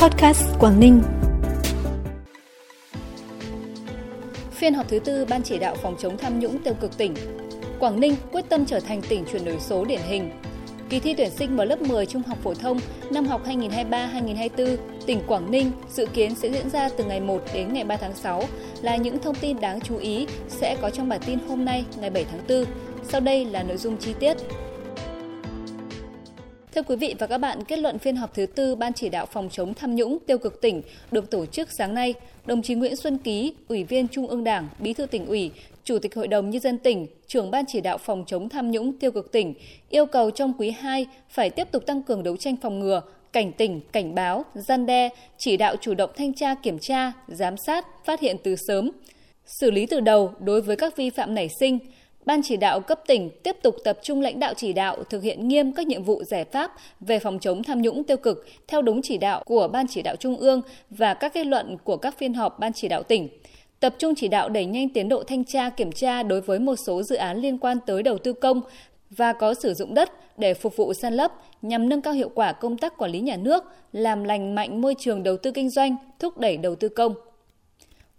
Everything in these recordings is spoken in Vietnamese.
Podcast Quảng Ninh. Phiên họp thứ tư Ban chỉ đạo phòng chống tham nhũng tiêu cực tỉnh. Quảng Ninh quyết tâm trở thành tỉnh chuyển đổi số điển hình. Kỳ thi tuyển sinh vào lớp 10 trung học phổ thông năm học 2023-2024, tỉnh Quảng Ninh dự kiến sẽ diễn ra từ ngày 1 đến ngày 3 tháng 6 là những thông tin đáng chú ý sẽ có trong bản tin hôm nay ngày 7 tháng 4. Sau đây là nội dung chi tiết. Thưa quý vị và các bạn, kết luận phiên họp thứ tư Ban chỉ đạo phòng chống tham nhũng tiêu cực tỉnh được tổ chức sáng nay, đồng chí Nguyễn Xuân Ký, Ủy viên Trung ương Đảng, Bí thư tỉnh ủy, Chủ tịch Hội đồng Nhân dân tỉnh, trưởng Ban chỉ đạo phòng chống tham nhũng tiêu cực tỉnh yêu cầu trong quý 2 phải tiếp tục tăng cường đấu tranh phòng ngừa, cảnh tỉnh, cảnh báo, gian đe, chỉ đạo chủ động thanh tra kiểm tra, giám sát, phát hiện từ sớm, xử lý từ đầu đối với các vi phạm nảy sinh, Ban chỉ đạo cấp tỉnh tiếp tục tập trung lãnh đạo chỉ đạo thực hiện nghiêm các nhiệm vụ giải pháp về phòng chống tham nhũng tiêu cực theo đúng chỉ đạo của Ban chỉ đạo Trung ương và các kết luận của các phiên họp Ban chỉ đạo tỉnh. Tập trung chỉ đạo đẩy nhanh tiến độ thanh tra kiểm tra đối với một số dự án liên quan tới đầu tư công và có sử dụng đất để phục vụ san lấp nhằm nâng cao hiệu quả công tác quản lý nhà nước, làm lành mạnh môi trường đầu tư kinh doanh, thúc đẩy đầu tư công.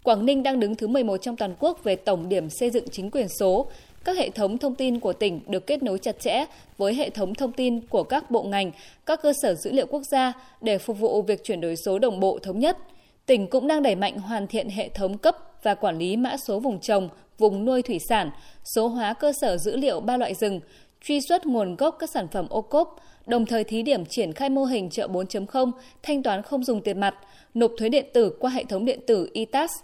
Quảng Ninh đang đứng thứ 11 trong toàn quốc về tổng điểm xây dựng chính quyền số, các hệ thống thông tin của tỉnh được kết nối chặt chẽ với hệ thống thông tin của các bộ ngành, các cơ sở dữ liệu quốc gia để phục vụ việc chuyển đổi số đồng bộ thống nhất. Tỉnh cũng đang đẩy mạnh hoàn thiện hệ thống cấp và quản lý mã số vùng trồng, vùng nuôi thủy sản, số hóa cơ sở dữ liệu ba loại rừng, truy xuất nguồn gốc các sản phẩm ô cốp, đồng thời thí điểm triển khai mô hình chợ 4.0, thanh toán không dùng tiền mặt, nộp thuế điện tử qua hệ thống điện tử ITAS –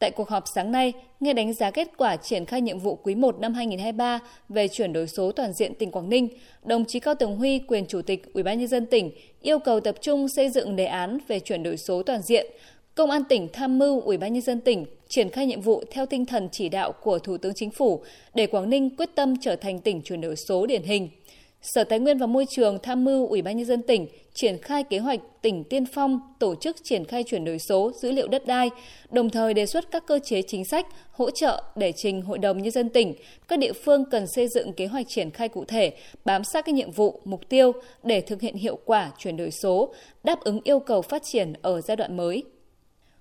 Tại cuộc họp sáng nay, nghe đánh giá kết quả triển khai nhiệm vụ quý 1 năm 2023 về chuyển đổi số toàn diện tỉnh Quảng Ninh, đồng chí Cao Tường Huy, quyền chủ tịch Ủy ban nhân dân tỉnh, yêu cầu tập trung xây dựng đề án về chuyển đổi số toàn diện. Công an tỉnh tham mưu Ủy ban nhân dân tỉnh triển khai nhiệm vụ theo tinh thần chỉ đạo của Thủ tướng Chính phủ để Quảng Ninh quyết tâm trở thành tỉnh chuyển đổi số điển hình. Sở Tài nguyên và Môi trường tham mưu Ủy ban nhân dân tỉnh triển khai kế hoạch tỉnh tiên phong tổ chức triển khai chuyển đổi số dữ liệu đất đai, đồng thời đề xuất các cơ chế chính sách hỗ trợ để trình Hội đồng nhân dân tỉnh, các địa phương cần xây dựng kế hoạch triển khai cụ thể, bám sát các nhiệm vụ, mục tiêu để thực hiện hiệu quả chuyển đổi số, đáp ứng yêu cầu phát triển ở giai đoạn mới.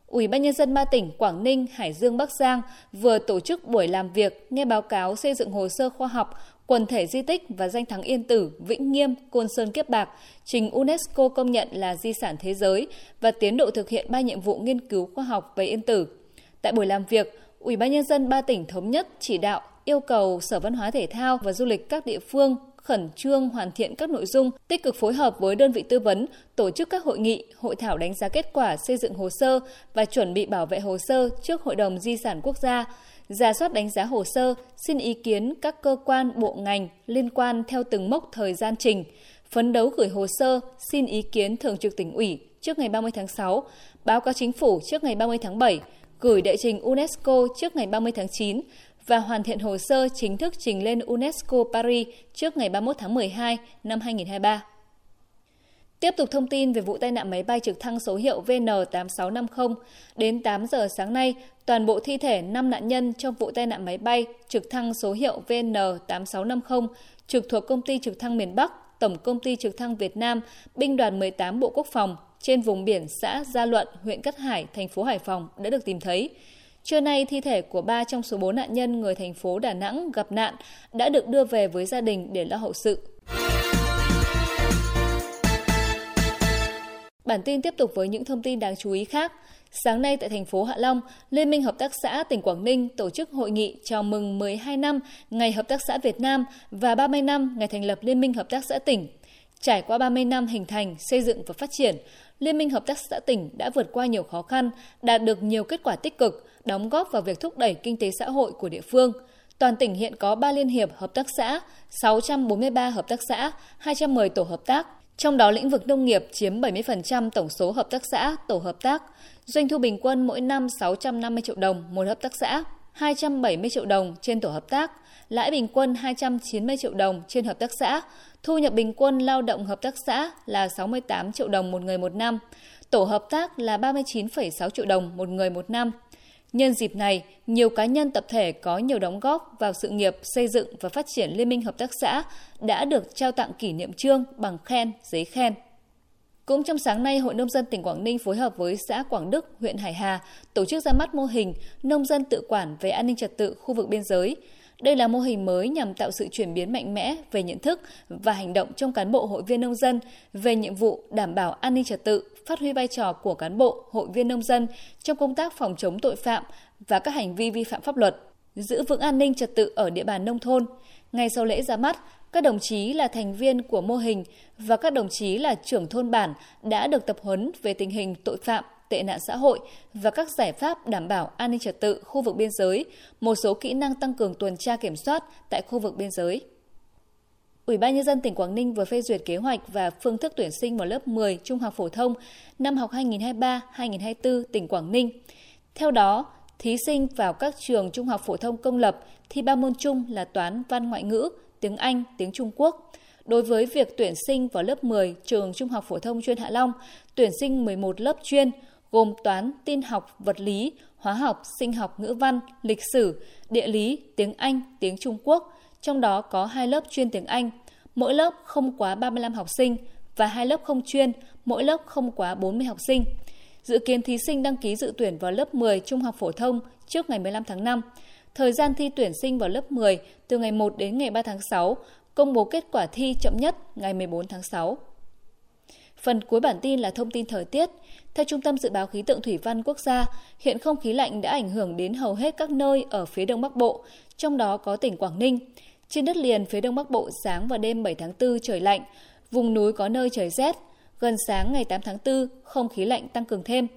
Ủy ban nhân dân ba tỉnh Quảng Ninh, Hải Dương, Bắc Giang vừa tổ chức buổi làm việc nghe báo cáo xây dựng hồ sơ khoa học quần thể di tích và danh thắng Yên Tử, Vĩnh Nghiêm, Côn Sơn Kiếp Bạc trình UNESCO công nhận là di sản thế giới và tiến độ thực hiện ba nhiệm vụ nghiên cứu khoa học về Yên Tử. Tại buổi làm việc, Ủy ban nhân dân ba tỉnh thống nhất chỉ đạo yêu cầu Sở Văn hóa Thể thao và Du lịch các địa phương khẩn trương hoàn thiện các nội dung, tích cực phối hợp với đơn vị tư vấn, tổ chức các hội nghị, hội thảo đánh giá kết quả xây dựng hồ sơ và chuẩn bị bảo vệ hồ sơ trước Hội đồng Di sản Quốc gia, giả soát đánh giá hồ sơ, xin ý kiến các cơ quan, bộ ngành liên quan theo từng mốc thời gian trình, phấn đấu gửi hồ sơ, xin ý kiến Thường trực tỉnh ủy trước ngày 30 tháng 6, báo cáo chính phủ trước ngày 30 tháng 7, gửi đệ trình UNESCO trước ngày 30 tháng 9 và hoàn thiện hồ sơ chính thức trình lên UNESCO Paris trước ngày 31 tháng 12 năm 2023. Tiếp tục thông tin về vụ tai nạn máy bay trực thăng số hiệu VN8650, đến 8 giờ sáng nay, toàn bộ thi thể 5 nạn nhân trong vụ tai nạn máy bay trực thăng số hiệu VN8650 trực thuộc công ty trực thăng miền Bắc, Tổng công ty trực thăng Việt Nam, binh đoàn 18 Bộ Quốc phòng trên vùng biển xã Gia Luận, huyện Cát Hải, thành phố Hải Phòng đã được tìm thấy. Trưa nay, thi thể của ba trong số 4 nạn nhân người thành phố Đà Nẵng gặp nạn đã được đưa về với gia đình để lo hậu sự. Bản tin tiếp tục với những thông tin đáng chú ý khác. Sáng nay tại thành phố Hạ Long, Liên minh Hợp tác xã tỉnh Quảng Ninh tổ chức hội nghị chào mừng 12 năm Ngày Hợp tác xã Việt Nam và 30 năm ngày thành lập Liên minh Hợp tác xã tỉnh. Trải qua 30 năm hình thành, xây dựng và phát triển, Liên minh Hợp tác xã tỉnh đã vượt qua nhiều khó khăn, đạt được nhiều kết quả tích cực, đóng góp vào việc thúc đẩy kinh tế xã hội của địa phương. Toàn tỉnh hiện có 3 liên hiệp hợp tác xã, 643 hợp tác xã, 210 tổ hợp tác, trong đó lĩnh vực nông nghiệp chiếm 70% tổng số hợp tác xã, tổ hợp tác. Doanh thu bình quân mỗi năm 650 triệu đồng một hợp tác xã, 270 triệu đồng trên tổ hợp tác, lãi bình quân 290 triệu đồng trên hợp tác xã, thu nhập bình quân lao động hợp tác xã là 68 triệu đồng một người một năm, tổ hợp tác là 39,6 triệu đồng một người một năm. Nhân dịp này, nhiều cá nhân tập thể có nhiều đóng góp vào sự nghiệp xây dựng và phát triển Liên minh Hợp tác xã đã được trao tặng kỷ niệm trương bằng khen, giấy khen. Cũng trong sáng nay, Hội Nông dân tỉnh Quảng Ninh phối hợp với xã Quảng Đức, huyện Hải Hà tổ chức ra mắt mô hình nông dân tự quản về an ninh trật tự khu vực biên giới. Đây là mô hình mới nhằm tạo sự chuyển biến mạnh mẽ về nhận thức và hành động trong cán bộ hội viên nông dân về nhiệm vụ đảm bảo an ninh trật tự, phát huy vai trò của cán bộ hội viên nông dân trong công tác phòng chống tội phạm và các hành vi vi phạm pháp luật, giữ vững an ninh trật tự ở địa bàn nông thôn. Ngay sau lễ ra mắt, các đồng chí là thành viên của mô hình và các đồng chí là trưởng thôn bản đã được tập huấn về tình hình tội phạm, tệ nạn xã hội và các giải pháp đảm bảo an ninh trật tự khu vực biên giới, một số kỹ năng tăng cường tuần tra kiểm soát tại khu vực biên giới. Ủy ban nhân dân tỉnh Quảng Ninh vừa phê duyệt kế hoạch và phương thức tuyển sinh vào lớp 10 trung học phổ thông năm học 2023-2024 tỉnh Quảng Ninh. Theo đó, thí sinh vào các trường trung học phổ thông công lập thi ba môn chung là toán, văn, ngoại ngữ, tiếng Anh, tiếng Trung Quốc. Đối với việc tuyển sinh vào lớp 10 trường Trung học phổ thông chuyên Hạ Long, tuyển sinh 11 lớp chuyên gồm toán, tin học, vật lý, hóa học, sinh học, ngữ văn, lịch sử, địa lý, tiếng Anh, tiếng Trung Quốc, trong đó có hai lớp chuyên tiếng Anh, mỗi lớp không quá 35 học sinh và hai lớp không chuyên, mỗi lớp không quá 40 học sinh. Dự kiến thí sinh đăng ký dự tuyển vào lớp 10 trung học phổ thông trước ngày 15 tháng 5. Thời gian thi tuyển sinh vào lớp 10 từ ngày 1 đến ngày 3 tháng 6, công bố kết quả thi chậm nhất ngày 14 tháng 6. Phần cuối bản tin là thông tin thời tiết. Theo Trung tâm Dự báo Khí tượng Thủy văn Quốc gia, hiện không khí lạnh đã ảnh hưởng đến hầu hết các nơi ở phía đông bắc bộ, trong đó có tỉnh Quảng Ninh. Trên đất liền phía đông bắc bộ sáng và đêm 7 tháng 4 trời lạnh, vùng núi có nơi trời rét. Gần sáng ngày 8 tháng 4, không khí lạnh tăng cường thêm.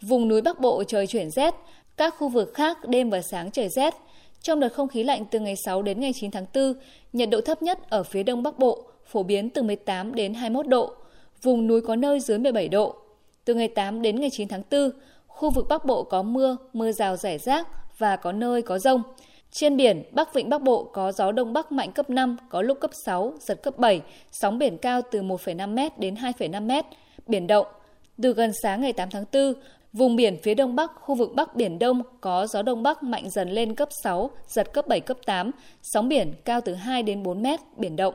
Vùng núi Bắc Bộ trời chuyển rét, các khu vực khác đêm và sáng trời rét. Trong đợt không khí lạnh từ ngày 6 đến ngày 9 tháng 4, nhiệt độ thấp nhất ở phía đông bắc bộ phổ biến từ 18 đến 21 độ, vùng núi có nơi dưới 17 độ. Từ ngày 8 đến ngày 9 tháng 4, khu vực Bắc Bộ có mưa, mưa rào rải rác và có nơi có rông. Trên biển, Bắc Vịnh Bắc Bộ có gió Đông Bắc mạnh cấp 5, có lúc cấp 6, giật cấp 7, sóng biển cao từ 1,5m đến 2,5m, biển động. Từ gần sáng ngày 8 tháng 4, Vùng biển phía đông bắc, khu vực Bắc Biển Đông có gió đông bắc mạnh dần lên cấp 6, giật cấp 7, cấp 8, sóng biển cao từ 2 đến 4 mét, biển động.